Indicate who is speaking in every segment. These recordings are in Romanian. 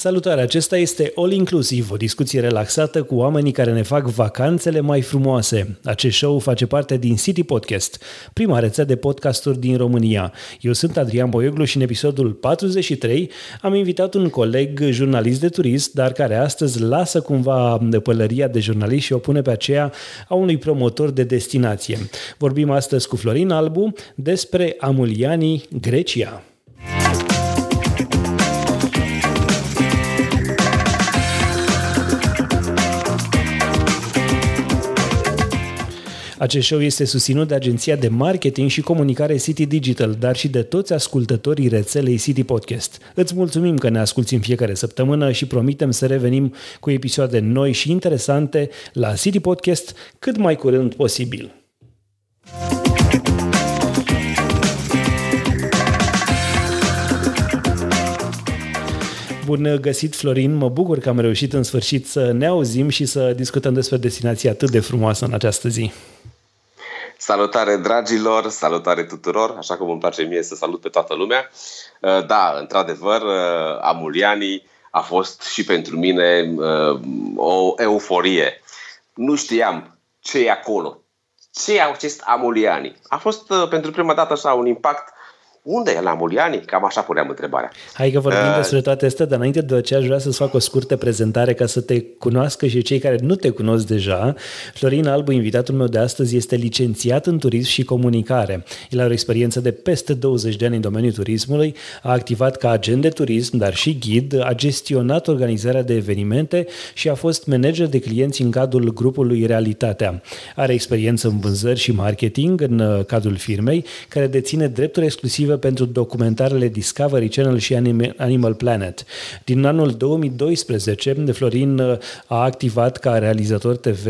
Speaker 1: Salutare, acesta este All Inclusiv, o discuție relaxată cu oamenii care ne fac vacanțele mai frumoase. Acest show face parte din City Podcast, prima rețea de podcasturi din România. Eu sunt Adrian Boioglu și în episodul 43 am invitat un coleg jurnalist de turism, dar care astăzi lasă cumva pălăria de jurnalist și o pune pe aceea a unui promotor de destinație. Vorbim astăzi cu Florin Albu despre Amuliani, Grecia. Acest show este susținut de agenția de marketing și comunicare City Digital, dar și de toți ascultătorii rețelei City Podcast. Îți mulțumim că ne asculti în fiecare săptămână și promitem să revenim cu episoade noi și interesante la City Podcast cât mai curând posibil. Bun găsit, Florin! Mă bucur că am reușit în sfârșit să ne auzim și să discutăm despre destinația atât de frumoasă în această zi.
Speaker 2: Salutare dragilor, salutare tuturor, așa cum îmi place mie să salut pe toată lumea. Uh, da, într-adevăr, uh, Amuliani a fost și pentru mine uh, o euforie. Nu știam ce e acolo, ce e acest Amuliani. A fost pentru prima dată așa un impact unde e la Muliani? Cam așa puneam întrebarea.
Speaker 1: Hai că vorbim uh, despre toate astea, dar înainte de aceea aș vrea să-ți fac o scurtă prezentare ca să te cunoască și cei care nu te cunosc deja. Florin Albu, invitatul meu de astăzi, este licențiat în turism și comunicare. El are o experiență de peste 20 de ani în domeniul turismului, a activat ca agent de turism, dar și ghid, a gestionat organizarea de evenimente și a fost manager de clienți în cadrul grupului Realitatea. Are experiență în vânzări și marketing în uh, cadrul firmei, care deține drepturi exclusive exclusivă pentru documentarele Discovery Channel și Animal Planet. Din anul 2012, Florin uh, a activat ca realizator TV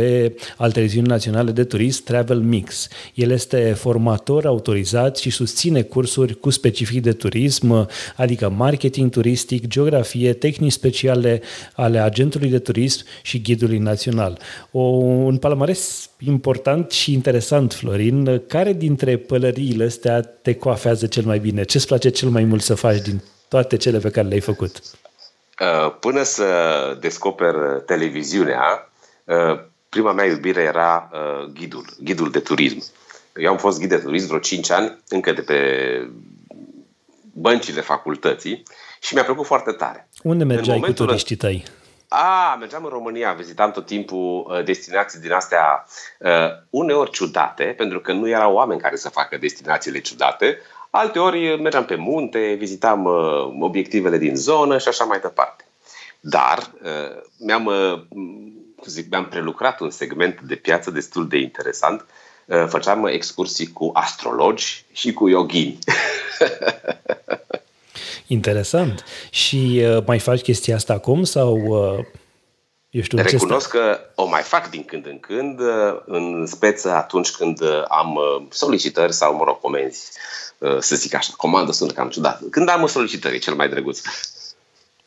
Speaker 1: al Televiziunii Naționale de Turism Travel Mix. El este formator autorizat și susține cursuri cu specific de turism, adică marketing turistic, geografie, tehnici speciale ale agentului de turism și ghidului național. O, un palmares important și interesant, Florin. Care dintre pălăriile astea te coafează cel mai bine? Ce-ți place cel mai mult să faci din toate cele pe care le-ai făcut?
Speaker 2: Uh, până să descoper televiziunea, uh, prima mea iubire era uh, ghidul, ghidul de turism. Eu am fost ghid de turism vreo 5 ani, încă de pe băncile facultății și mi-a plăcut foarte tare.
Speaker 1: Unde mergeai cu turiștii tăi?
Speaker 2: A, mergeam în România, vizitam tot timpul uh, destinații din astea uh, uneori ciudate, pentru că nu erau oameni care să facă destinațiile ciudate, alteori uh, mergeam pe munte, vizitam uh, obiectivele din zonă și așa mai departe. Dar uh, mi-am, uh, zic, mi-am prelucrat un segment de piață destul de interesant. Uh, făceam excursii cu astrologi și cu yogini.
Speaker 1: Interesant. Și uh, mai faci chestia asta acum sau... Uh,
Speaker 2: eu știu, Recunosc că o mai fac din când în când, uh, în speță atunci când uh, am uh, solicitări sau, mă rog, comenzi, să zic așa, comandă sună cam ciudat. Când am solicitări, e cel mai drăguț.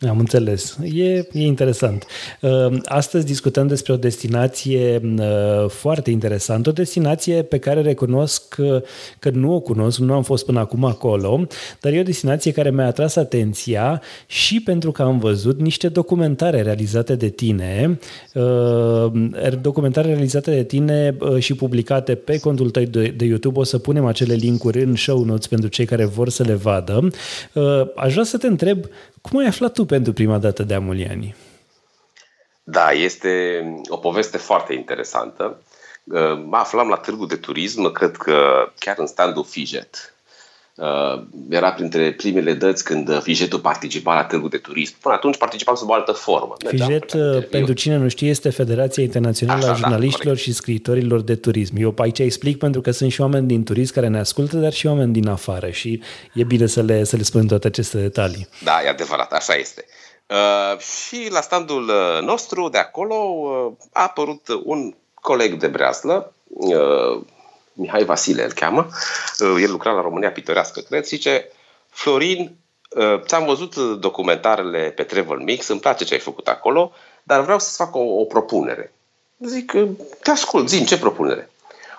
Speaker 1: Am înțeles. E, e interesant. Uh, astăzi discutăm despre o destinație uh, foarte interesantă, o destinație pe care recunosc că nu o cunosc, nu am fost până acum acolo, dar e o destinație care mi-a atras atenția și pentru că am văzut niște documentare realizate de tine, uh, documentare realizate de tine și publicate pe contul tău de YouTube. O să punem acele linkuri în show notes pentru cei care vor să le vadă. Aș vrea să te întreb cum ai aflat tu pentru prima dată de Amuliani?
Speaker 2: Da, este o poveste foarte interesantă. Mă aflam la târgul de turism, cred că chiar în standul Fijet. Era printre primele dăți când Fijetul participa la târgul de turism. Până atunci participam sub o altă formă.
Speaker 1: Fijet, pentru cine nu știe, este Federația Internațională Așa, a da, Jurnaliștilor da, și Scriitorilor de Turism. Eu aici explic pentru că sunt și oameni din turism care ne ascultă, dar și oameni din afară și e bine să le, să le spunem toate aceste detalii.
Speaker 2: Da, e adevărat, așa este. Uh, și la standul uh, nostru de acolo uh, a apărut un coleg de breaslă, uh, Mihai Vasile îl cheamă, uh, el lucra la România Pitorească, cred, zice, Florin, uh, ți-am văzut documentarele pe Travel Mix, îmi place ce ai făcut acolo, dar vreau să-ți fac o, o propunere. Zic, te ascult, zi ce propunere?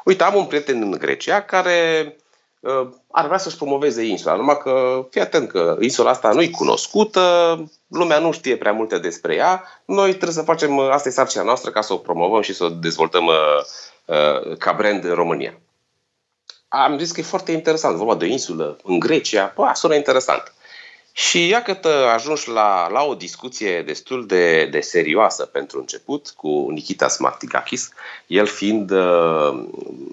Speaker 2: Uite, am un prieten în Grecia care uh, ar vrea să-și promoveze insula. Numai că, fii atent că insula asta nu-i cunoscută, lumea nu știe prea multe despre ea, noi trebuie să facem, uh, asta e sarcina noastră ca să o promovăm și să o dezvoltăm ca brand în România. Am zis că e foarte interesant, vorba de o insulă în Grecia, bă, sună interesant. Și iată ajungi la, la o discuție destul de, de serioasă pentru început cu Nikita Smartigakis, el fiind uh,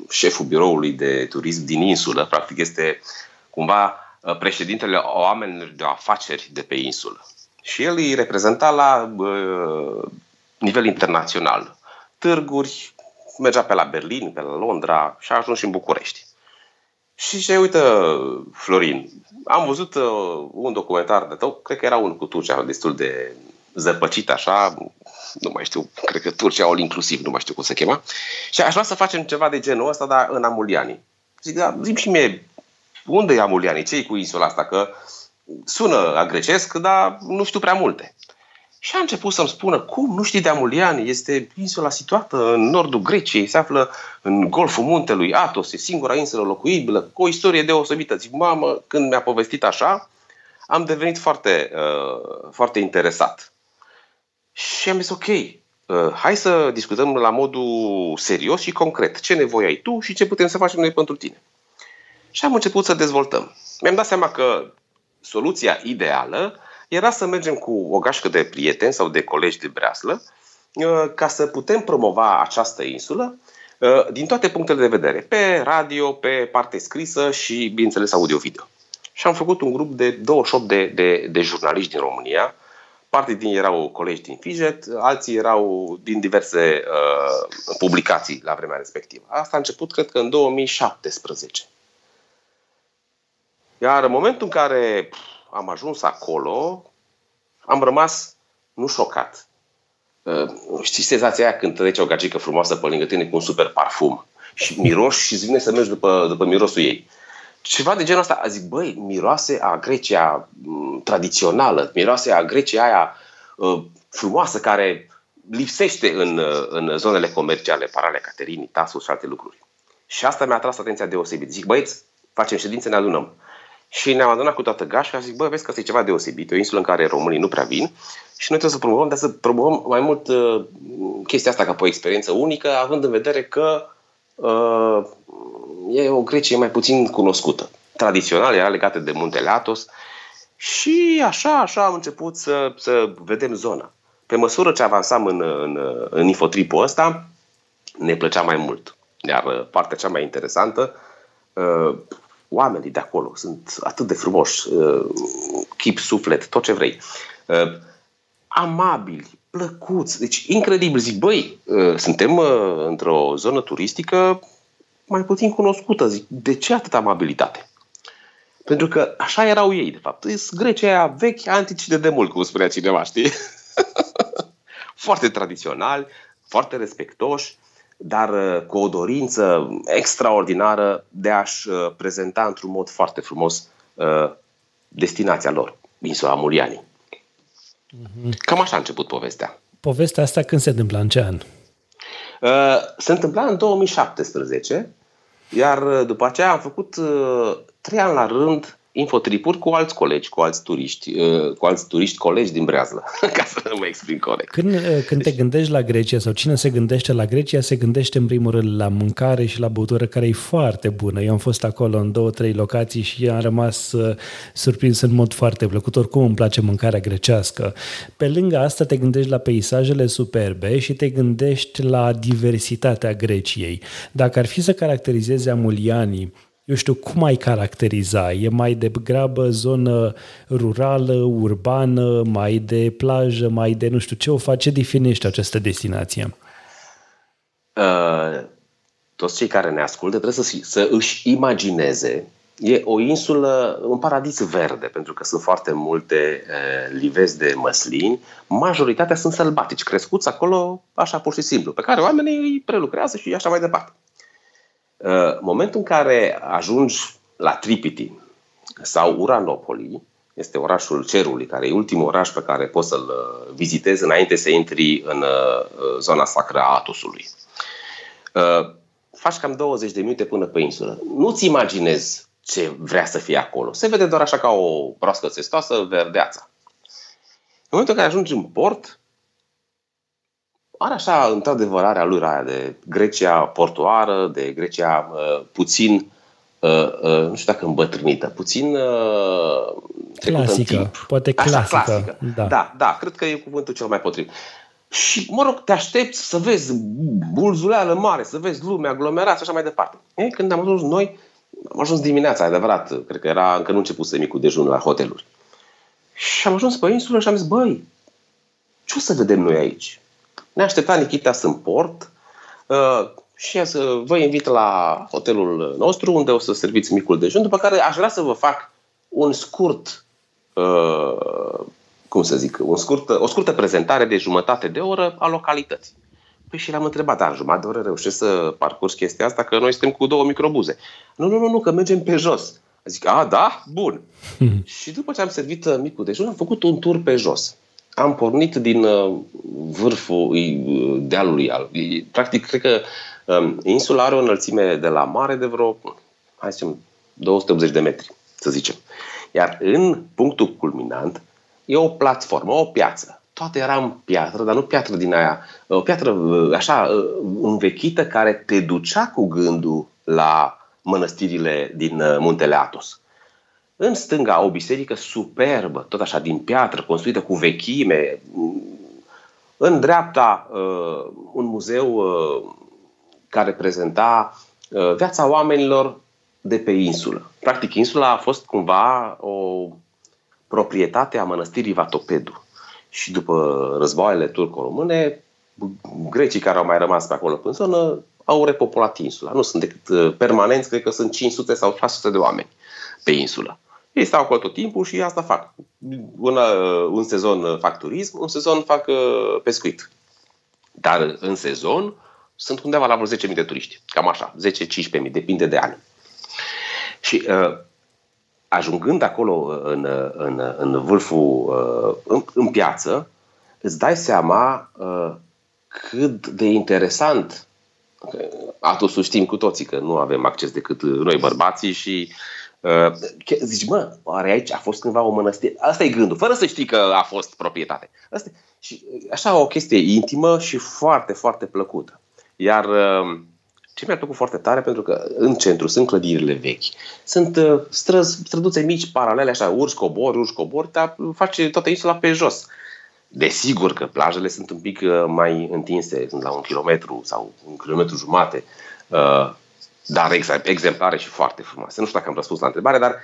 Speaker 2: șeful biroului de turism din insulă, practic este cumva uh, președintele oamenilor de afaceri de pe insulă. Și el îi reprezenta la uh, nivel internațional. Târguri, mergea pe la Berlin, pe la Londra și a ajuns și în București. Și ce uită, Florin, am văzut uh, un documentar de tău, cred că era unul cu Turcia, destul de zăpăcit așa, nu mai știu, cred că Turcia all inclusiv, nu mai știu cum se chema, și aș vrea să facem ceva de genul ăsta, dar în Amuliani. Zic, da, zi și mie, unde e Amuliani? Ce cu insula asta? Că sună a grecesc, dar nu știu prea multe. Și a început să-mi spună, cum, nu știi de Amuliani, este insula situată în nordul Greciei, se află în golful muntelui Atos, e singura insulă locuibilă, cu o istorie deosebită. Zic, mamă, când mi-a povestit așa, am devenit foarte, uh, foarte interesat. Și am zis, ok, uh, hai să discutăm la modul serios și concret. Ce nevoie ai tu și ce putem să facem noi pentru tine. Și am început să dezvoltăm. Mi-am dat seama că soluția ideală era să mergem cu o gașcă de prieteni sau de colegi de breaslă uh, ca să putem promova această insulă uh, din toate punctele de vedere, pe radio, pe parte scrisă și, bineînțeles, audio-video. Și am făcut un grup de 28 de, de, de jurnaliști din România, parte din erau colegi din Fijet, alții erau din diverse uh, publicații la vremea respectivă. Asta a început, cred că, în 2017. Iar în momentul în care am ajuns acolo, am rămas nu șocat. Uh, știți senzația aia când trece o gagică frumoasă pe lângă tine cu un super parfum și miroși și îți vine să mergi după, după mirosul ei. Ceva de genul ăsta. Zic, băi, miroase a Grecia m- tradițională, miroase a Grecia aia uh, frumoasă care lipsește în, uh, în zonele comerciale, Parale, Caterinii, Tasus și alte lucruri. Și asta mi-a atras atenția deosebit. Zic, băieți, facem ședințe, ne adunăm. Și ne-am adunat cu toată gașca și zic, bă, vezi că asta e ceva deosebit, o insulă în care românii nu prea vin și noi trebuie să promovăm, dar să promovăm mai mult uh, chestia asta ca pe o experiență unică, având în vedere că uh, e o Grecie mai puțin cunoscută. Tradițional, era legată de muntele Atos și așa, așa am început să, să vedem zona. Pe măsură ce avansam în, în, în infotripul ăsta, ne plăcea mai mult. Iar uh, partea cea mai interesantă, uh, oamenii de acolo sunt atât de frumoși, uh, chip, suflet, tot ce vrei. Uh, amabili, plăcuți, deci incredibil. Zic, băi, uh, suntem într-o zonă turistică mai puțin cunoscută. Zic, de ce atâta amabilitate? Pentru că așa erau ei, de fapt. Sunt grecii aia vechi, antici de demult, cum spunea cineva, știi? foarte tradiționali, foarte respectoși, dar uh, cu o dorință extraordinară de a-și uh, prezenta într-un mod foarte frumos uh, destinația lor, insula Muriani. Mhm. Cam așa a început povestea.
Speaker 1: Povestea asta când se întâmpla? În ce an?
Speaker 2: Se întâmpla în 2017, iar după aceea am făcut trei ani la rând infotripuri cu alți colegi, cu alți turiști, uh, cu alți turiști colegi din Breazlă, ca să nu mă exprim corect.
Speaker 1: Când, uh, când te gândești la Grecia sau cine se gândește la Grecia, se gândește în primul rând la mâncare și la băutură care e foarte bună. Eu am fost acolo în două, trei locații și am rămas uh, surprins în mod foarte plăcut. Oricum îmi place mâncarea grecească. Pe lângă asta te gândești la peisajele superbe și te gândești la diversitatea Greciei. Dacă ar fi să caracterizeze Amulianii eu știu, cum ai caracteriza? E mai degrabă zonă rurală, urbană, mai de plajă, mai de nu știu ce o face, ce definește această destinație?
Speaker 2: Uh, toți cei care ne ascultă trebuie să, să își imagineze E o insulă, un paradis verde, pentru că sunt foarte multe uh, livezi de măslini. Majoritatea sunt sălbatici, crescuți acolo așa pur și simplu, pe care oamenii îi prelucrează și așa mai departe. Uh, momentul în care ajungi la Tripiti sau Uranopoli, este orașul cerului, care e ultimul oraș pe care poți să-l uh, vizitezi înainte să intri în uh, zona sacră a Atosului. Faci cam 20 de minute până pe insulă. Nu-ți imaginezi ce vrea să fie acolo. Se vede doar așa ca o broască țestoasă, verdeața. În momentul în care ajungi în port, are așa, într-adevăr, are alura aia de Grecia portoară, de Grecia uh, puțin, uh, uh, nu știu dacă îmbătrânită, puțin uh,
Speaker 1: clasică, în timp. poate clasică. Așa, clasică.
Speaker 2: Da. da, da, cred că e cuvântul cel mai potrivit. Și, mă rog, te aștepți să vezi bulzuleală mare, să vezi lume, aglomerați și așa mai departe. E, când am ajuns noi, am ajuns dimineața, adevărat, cred că era încă nu începuse micul dejun la hoteluri. Și am ajuns pe insulă și am zis, băi, ce o să vedem noi aici? Ne aștepta Nikita în port uh, și să vă invit la hotelul nostru unde o să serviți micul dejun, după care aș vrea să vă fac un scurt uh, cum să zic, o scurtă, o scurtă prezentare de jumătate de oră a localității. Păi și l-am întrebat, dar jumătate de oră reușesc să parcurs chestia asta, că noi suntem cu două microbuze. Nu, nu, nu, nu, că mergem pe jos. Zic, a, da? Bun. Hmm. Și după ce am servit uh, micul dejun, am făcut un tur pe jos. Am pornit din uh, vârful uh, dealului. Practic, cred că um, insula are o înălțime de la mare de vreo, hai să zicem, 280 de metri, să zicem. Iar în punctul culminant e o platformă, o piață. Toate era în piatră, dar nu piatră din aia, o piatră așa învechită care te ducea cu gândul la mănăstirile din muntele Atos. În stânga o biserică superbă, tot așa din piatră, construită cu vechime. În dreapta un muzeu care prezenta viața oamenilor de pe insulă. Practic, insula a fost cumva o proprietate a mănăstirii Vatopedu. Și după războaiele turco-române, grecii care au mai rămas pe acolo în zonă au repopulat insula. Nu sunt decât uh, permanenți, cred că sunt 500 sau 600 de oameni pe insulă. Ei stau acolo tot timpul și asta fac. Un, uh, un sezon fac turism, un sezon fac uh, pescuit. Dar în sezon sunt undeva la vreo 10.000 de turiști. Cam așa, 10-15.000, depinde de ani. Și uh, ajungând acolo uh, în, uh, în, uh, în vârful, în, în piață, îți dai seama cât de interesant Atunci știm cu toții că nu avem acces decât noi bărbații și uh, zici, mă, oare aici a fost cândva o mănăstire? Asta e gândul, fără să știi că a fost proprietate. Asta, și așa o chestie intimă și foarte, foarte plăcută. Iar uh, ce mi-a plăcut foarte tare, pentru că în centru sunt clădirile vechi, sunt uh, străzi, străduțe mici, paralele, așa, urci cobori, urci cobori, dar face toată insula pe jos. Desigur că plajele sunt un pic uh, mai întinse, sunt la un kilometru sau un kilometru jumate, uh, dar exemplare și foarte frumoase. Nu știu dacă am răspuns la întrebare, dar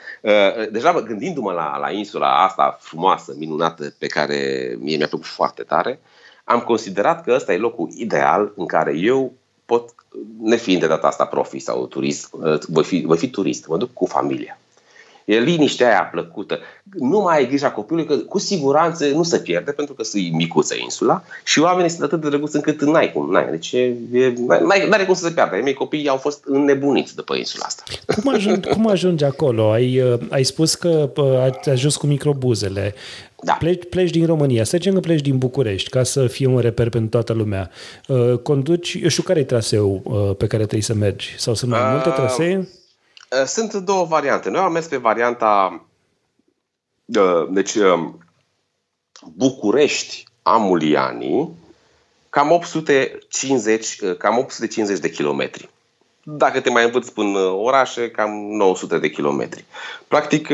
Speaker 2: deja gândindu-mă la, la insula asta frumoasă, minunată, pe care mie mi-a plăcut foarte tare, am considerat că ăsta e locul ideal în care eu pot, nefiind de data asta profi sau turist, uh, voi fi, voi fi turist, mă duc cu familia. E liniștea aia plăcută. Nu mai ai grija copilului, că cu siguranță nu se pierde, pentru că sunt micuță insula și oamenii sunt atât de drăguți încât n-ai cum. N-ai. Deci e, n-ai, n-ai cum să se pierde. Mei copii au fost înnebuniți după insula asta.
Speaker 1: Cum ajungi, cum ajungi acolo? Ai, uh, ai spus că uh, ați ajuns cu microbuzele. Da. Pleci, pleci din România, să zicem că pleci din București, ca să fie un reper pentru toată lumea. Uh, conduci, eu știu care e traseul pe care trebuie să mergi? Sau sunt mai multe trasee?
Speaker 2: Eh, sunt două variante. Noi am mers pe varianta eh, deci eh, București Amuliani cam 850, cam 850 de kilometri. Dacă te mai învăț până orașe, cam 900 de kilometri. Practic,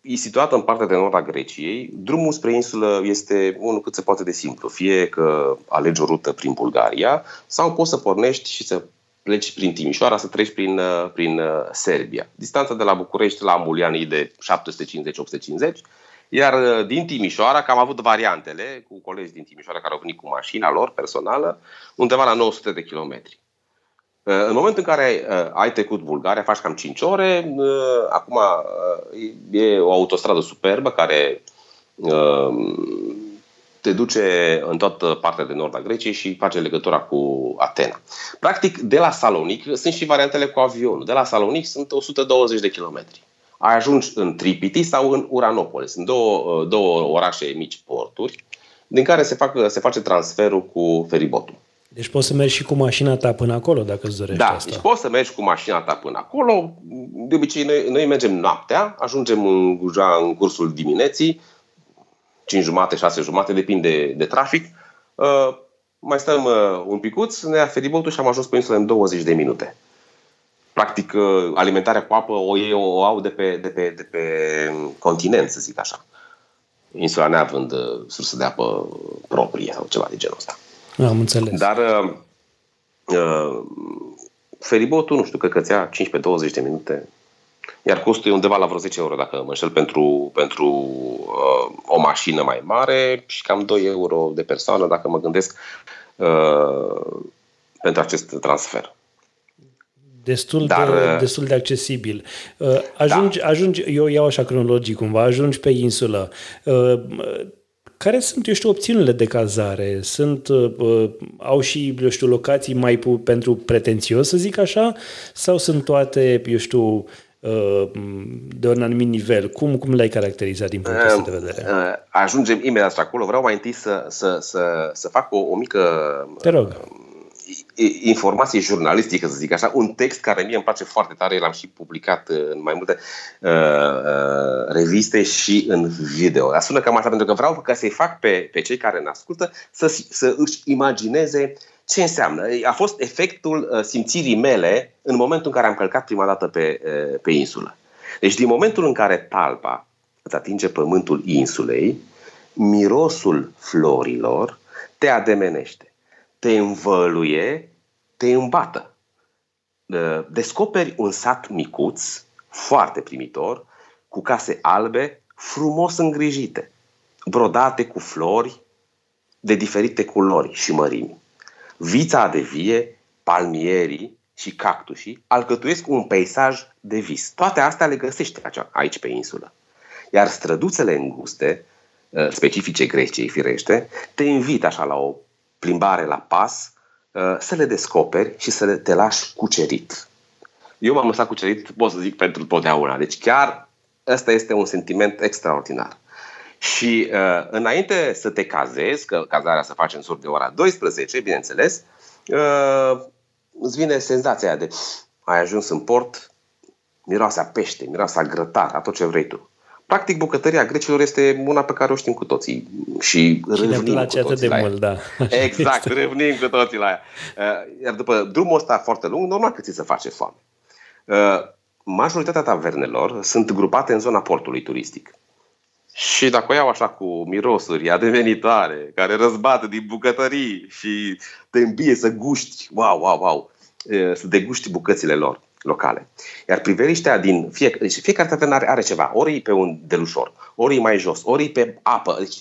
Speaker 2: e situată în partea de nord a Greciei. Drumul spre insulă este unul cât se poate de simplu. Fie că alegi o rută prin Bulgaria sau poți să pornești și să pleci prin Timișoara să treci prin, uh, prin uh, Serbia. Distanța de la București la Ambulian e de 750-850, iar uh, din Timișoara, că am avut variantele cu colegi din Timișoara care au venit cu mașina lor personală, undeva la 900 de kilometri. În momentul în care ai trecut Bulgaria, faci cam 5 ore, acum e o autostradă superbă care te duce în toată partea de nord a Greciei și face legătura cu Atena. Practic, de la Salonic, sunt și variantele cu avionul. De la Salonic sunt 120 de kilometri. Ai ajuns în Tripiti sau în Uranopole. Sunt două, două orașe mici porturi din care se, fac, se face transferul cu feribotul.
Speaker 1: Deci poți să mergi și cu mașina ta până acolo, dacă îți dorești
Speaker 2: da,
Speaker 1: asta.
Speaker 2: deci poți să mergi cu mașina ta până acolo. De obicei, noi, noi mergem noaptea, ajungem în, deja în cursul dimineții, 5 jumate, 6 jumate, depinde de trafic. Uh, mai stăm uh, un picuț, ne ia feribotul și am ajuns pe insulă în 20 de minute. Practic, uh, alimentarea cu apă o, ei, o au de pe, de, pe, de pe continent, să zic așa. Insula neavând uh, sursă de apă proprie sau ceva de genul ăsta.
Speaker 1: Am înțeles.
Speaker 2: Dar uh, uh, feribotul, nu știu, cred că ți-a 15-20 de minute. Iar costul e undeva la vreo 10 euro, dacă mă înșel, pentru, pentru uh, o mașină mai mare și cam 2 euro de persoană, dacă mă gândesc, uh, pentru acest transfer.
Speaker 1: Destul, Dar, de, uh, destul de accesibil. Uh, ajungi, da. ajungi, eu iau așa cronologic cumva, ajungi pe insulă. Uh, care sunt, eu știu, opțiunile de cazare? Sunt, uh, au și, eu știu, locații mai pentru pretențios, să zic așa? Sau sunt toate, eu știu, uh, de un anumit nivel? Cum, cum le-ai caracterizat din punctul ăsta de vedere? Uh,
Speaker 2: ajungem imediat acolo. Vreau mai întâi să, să, să, să fac o, o mică...
Speaker 1: Te rog
Speaker 2: informație jurnalistică, să zic așa, un text care mie îmi place foarte tare, l-am și publicat uh, în mai multe uh, uh, reviste și în video. Dar sună cam așa, pentru că vreau ca să-i fac pe, pe cei care ne ascultă să, să își imagineze ce înseamnă. A fost efectul uh, simțirii mele în momentul în care am călcat prima dată pe, uh, pe insulă. Deci din momentul în care talpa îți atinge pământul insulei, mirosul florilor te ademenește te învăluie, te îmbată. Descoperi un sat micuț, foarte primitor, cu case albe, frumos îngrijite, brodate cu flori de diferite culori și mărimi. Vița de vie, palmierii și cactusii alcătuiesc un peisaj de vis. Toate astea le găsești aici pe insulă. Iar străduțele înguste, ă, specifice Greciei firește, te invită așa la o plimbare la pas, uh, să le descoperi și să te lași cucerit. Eu m-am lăsat cucerit, pot să zic, pentru totdeauna. Deci chiar ăsta este un sentiment extraordinar. Și uh, înainte să te cazezi, că cazarea se face în sur de ora 12, bineînțeles, uh, îți vine senzația aia de ai ajuns în port, miroase a pește, miroase a grătar, a tot ce vrei tu. Practic, bucătăria grecilor este una pe care o știm cu toții și,
Speaker 1: și ne place
Speaker 2: cu
Speaker 1: atât de mult, da.
Speaker 2: Așa exact, este. râvnim cu toții la ea. Uh, iar după drumul ăsta foarte lung, normal că ți se face foame. Uh, majoritatea tavernelor sunt grupate în zona portului turistic. Și dacă o iau așa cu mirosuri adevenitoare, care răzbată din bucătării și te îmbie să guști, wow, wow, wow, uh, să deguști bucățile lor locale. Iar priveliștea din fiecare, deci fiecare tavernă are, are ceva, ori e pe un delușor, ori e mai jos, ori e pe apă. Deci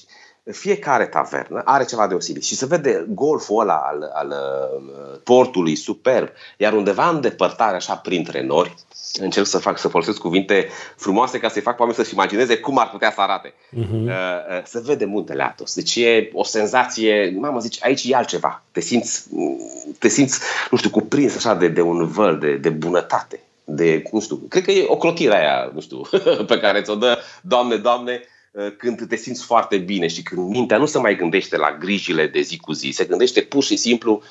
Speaker 2: fiecare tavernă are ceva deosebit și se vede golful ăla al, al uh, portului superb, iar undeva în depărtare, așa printre nori, încerc să fac să folosesc cuvinte frumoase ca să-i fac oamenii să-și imagineze cum ar putea să arate. Uh-huh. Uh, se vede muntele Atos. Deci e o senzație, mamă, zici, aici e altceva. Te simți, te simți nu știu, cuprins așa de, de un văl de, de bunătate. De, nu știu, cred că e o clotire aia, nu știu, pe care ți-o dă, Doamne, Doamne, uh, când te simți foarte bine și când mintea nu se mai gândește la grijile de zi cu zi, se gândește pur și simplu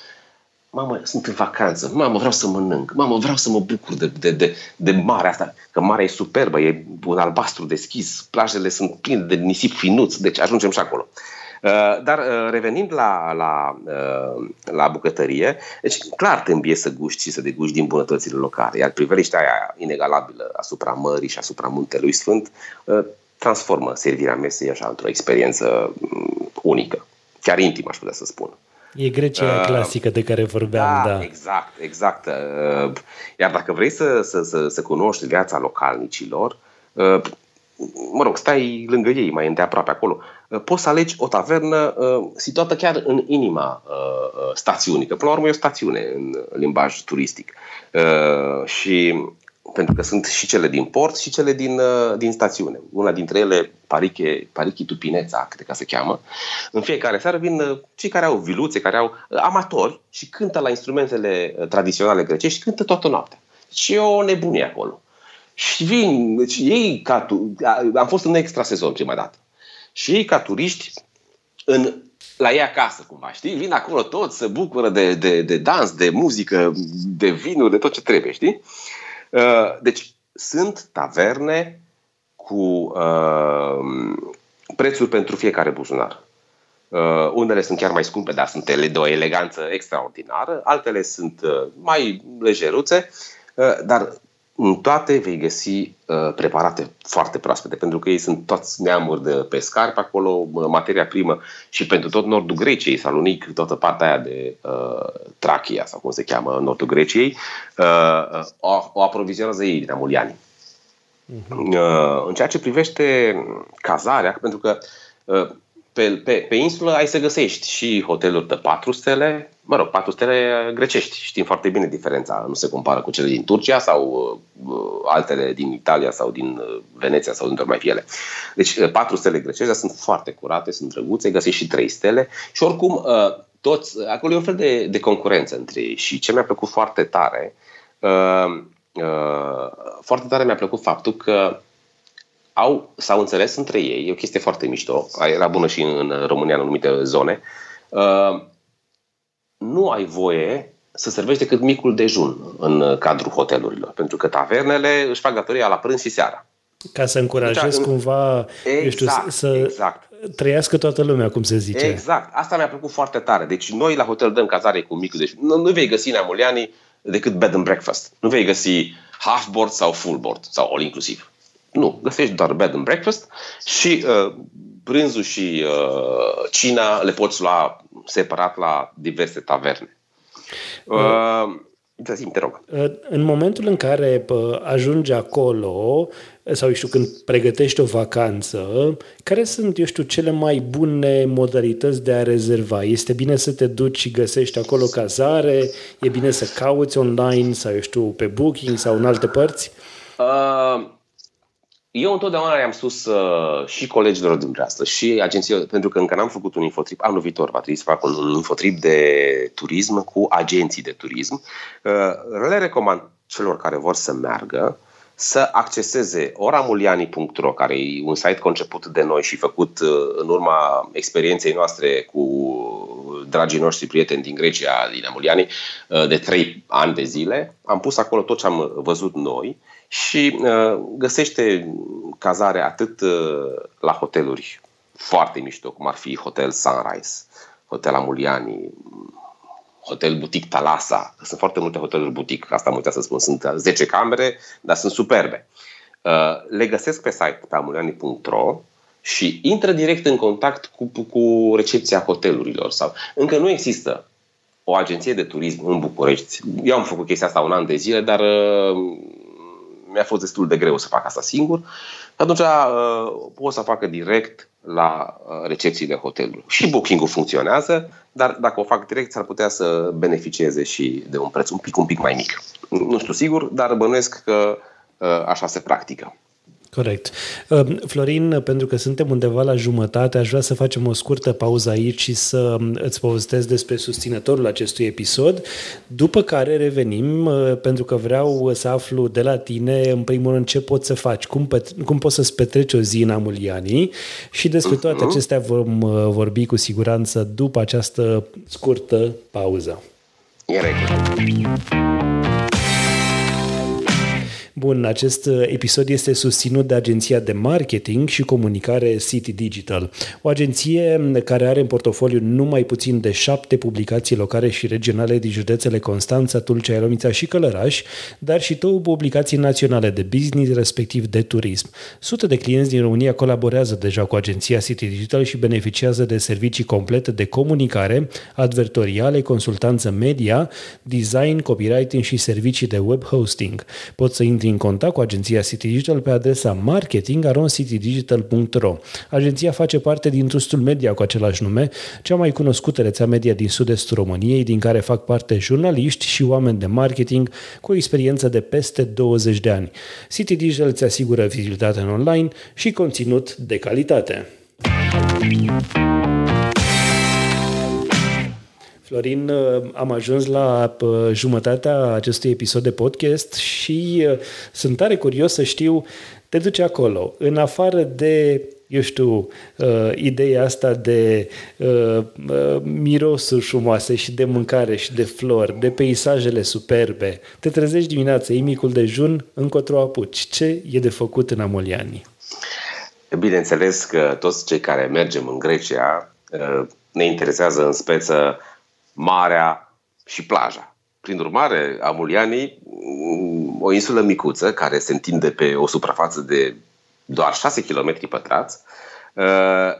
Speaker 2: mamă, sunt în vacanță, mamă, vreau să mănânc, mamă, vreau să mă bucur de, de, de, de marea asta, că marea e superbă, e un albastru deschis, plajele sunt pline de nisip finuț, deci ajungem și acolo. Uh, dar uh, revenind la, la, uh, la bucătărie, deci clar te îmbie să guști și să deguști din bunătățile locale, iar priveliștea aia inegalabilă asupra mării și asupra muntelui Sfânt transformă servirea mesei așa într-o experiență mm, unică, chiar intimă, aș putea să spun.
Speaker 1: E Grecia uh, clasică de care vorbeam, da.
Speaker 2: da. Exact, exact. Uh, iar dacă vrei să, să, să, să cunoști viața localnicilor, uh, mă rog, stai lângă ei mai îndeaproape acolo, uh, poți să alegi o tavernă uh, situată chiar în inima uh, uh stațiunii, că până la urmă e o stațiune în limbaj turistic. Uh, și pentru că sunt și cele din port și cele din, uh, din stațiune. Una dintre ele, Pariche, Parichi Tupineța, cred că se cheamă. În fiecare seară vin uh, cei care au viluțe, care au uh, amatori și cântă la instrumentele tradiționale grecești și cântă toată noaptea. Și e o nebunie acolo. Și vin, deci ei ca tu, am fost în extra sezon prima dată. Și ei ca turiști în la ei acasă, cumva, știi? Vin acolo toți, se bucură de, de, de dans, de muzică, de vinuri, de tot ce trebuie, știi? Uh, deci, sunt taverne cu uh, prețuri pentru fiecare buzunar. Uh, unele sunt chiar mai scumpe, dar sunt de o eleganță extraordinară, altele sunt uh, mai lejeruțe, uh, dar în toate vei găsi uh, preparate foarte proaspete, pentru că ei sunt toți neamuri de pescari pe acolo, materia primă și pentru tot nordul Greciei, Salonic, toată partea aia de uh, Trachia, sau cum se cheamă, nordul Greciei, uh, o, o aprovizionează ei din amuliani. Uh-huh. Uh, în ceea ce privește cazarea, pentru că uh, pe, pe, pe insulă ai să găsești și hoteluri de 4 stele, mă rog, 4 stele grecești. Știm foarte bine diferența. Nu se compară cu cele din Turcia sau uh, altele din Italia sau din uh, Veneția sau din mai fiele. Deci, uh, 4 stele grecești sunt foarte curate, sunt drăguțe, găsești și 3 stele și oricum, uh, toți, acolo e un fel de, de concurență între ei și ce mi-a plăcut foarte tare, uh, uh, foarte tare mi-a plăcut faptul că au, s-au înțeles între ei, e o chestie foarte mișto, era bună și în România în anumite zone, uh, nu ai voie să servești decât micul dejun în cadrul hotelurilor, pentru că tavernele își fac datoria la prânz și seara.
Speaker 1: Ca să încurajezi deci, cumva exact, știu, să exact. trăiască toată lumea, cum se zice.
Speaker 2: Exact. Asta mi-a plăcut foarte tare. Deci noi la hotel dăm cazare cu micul dejun. Nu, nu vei găsi în Amulianii decât bed and breakfast. Nu vei găsi half board sau full board sau all inclusiv. Nu, găsești doar bed and breakfast și uh, prânzul și uh, cina le poți lua separat la diverse taverne. Uh, uh da, te rog.
Speaker 1: Uh, în momentul în care ajungi acolo, sau știu, când pregătești o vacanță, care sunt, eu știu, cele mai bune modalități de a rezerva? Este bine să te duci și găsești acolo cazare? E bine să cauți online sau, eu știu, pe Booking sau în alte părți? Uh,
Speaker 2: eu întotdeauna i-am spus uh, și colegilor dumneavoastră și agenții, pentru că încă n-am făcut un infotrip, anul viitor va trebui să fac un, un infotrip de turism cu agenții de turism. Uh, le recomand celor care vor să meargă să acceseze oramuliani.ro, care e un site conceput de noi și făcut uh, în urma experienței noastre cu dragii noștri prieteni din Grecia, din Amuliani, uh, de trei ani de zile. Am pus acolo tot ce am văzut noi și uh, găsește cazare atât uh, la hoteluri foarte mișto, cum ar fi Hotel Sunrise, Hotel Amuliani, Hotel Boutique Talasa. Sunt foarte multe hoteluri boutique, asta am uitat să spun. Sunt 10 camere, dar sunt superbe. Uh, le găsesc pe site pe amuliani.ro și intră direct în contact cu, cu recepția hotelurilor. sau Încă nu există o agenție de turism în București. Eu am făcut chestia asta un an de zile, dar uh, mi-a fost destul de greu să fac asta singur. Atunci uh, pot să facă direct la uh, recepțiile hotelului. Și booking-ul funcționează, dar dacă o fac direct, s-ar putea să beneficieze și de un preț un pic, un pic mai mic. Nu știu sigur, dar bănuiesc că uh, așa se practică.
Speaker 1: Corect. Ehm, Florin, pentru că suntem undeva la jumătate, aș vrea să facem o scurtă pauză aici și să mm, îți povestesc despre susținătorul acestui episod, după care revenim, eh, pentru că vreau să aflu de la tine, în primul rând, ce poți să faci, cum, pet- cum poți să-ți petreci o zi în Amulianii și despre toate mhm. acestea vom eh, vorbi cu siguranță după această scurtă pauză.
Speaker 2: E regulă.
Speaker 1: Bun, acest uh, episod este susținut de agenția de marketing și comunicare City Digital, o agenție care are în portofoliu numai puțin de șapte publicații locale și regionale din județele Constanța, Tulcea, Elomița și Călăraș, dar și două publicații naționale de business, respectiv de turism. Sute de clienți din România colaborează deja cu agenția City Digital și beneficiază de servicii complete de comunicare, advertoriale, consultanță media, design, copywriting și servicii de web hosting. Pot să intri în contact cu agenția City Digital pe adresa marketing.citydigital.ro. Agenția face parte din trustul media cu același nume, cea mai cunoscută rețea media din sud-estul României, din care fac parte jurnaliști și oameni de marketing cu o experiență de peste 20 de ani. City Digital îți asigură vizibilitate în online și conținut de calitate. Florin, uh, am ajuns la uh, jumătatea acestui episod de podcast și uh, sunt tare curios să știu, te duci acolo, în afară de eu știu, uh, ideea asta de uh, uh, mirosuri frumoase și de mâncare și de flori, de peisajele superbe. Te trezești dimineața, e micul dejun, încotro apuci. Ce e de făcut în Amoliani?
Speaker 2: Bineînțeles că toți cei care mergem în Grecia uh, ne interesează în speță marea și plaja. Prin urmare, Amulianii, o insulă micuță care se întinde pe o suprafață de doar 6 km pătrați, uh,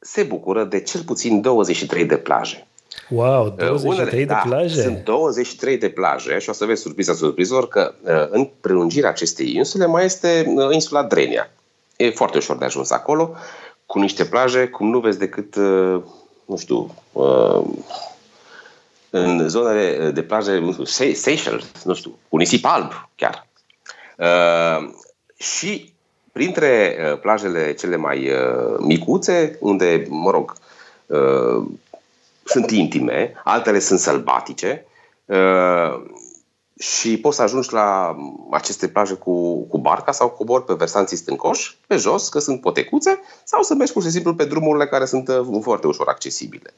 Speaker 2: se bucură de cel puțin 23 de plaje.
Speaker 1: Wow, 23 uh, Unele, de da, plaje?
Speaker 2: Sunt 23 de plaje și o să vezi surpriza surprizor că în prelungirea acestei insule mai este insula Drenia. E foarte ușor de ajuns acolo, cu niște plaje, cum nu vezi decât, nu știu, în zonele de plaje, nu știu, Seychelles, nu știu, cu nisip alb chiar. Uh, și printre uh, plajele cele mai uh, micuțe, unde, mă rog, uh, sunt intime, altele sunt sălbatice, uh, și poți să ajungi la aceste plaje cu, cu barca sau cobori pe versanții stâncoși, pe jos, că sunt potecuțe, sau să mergi pur și simplu pe drumurile care sunt uh, foarte ușor accesibile.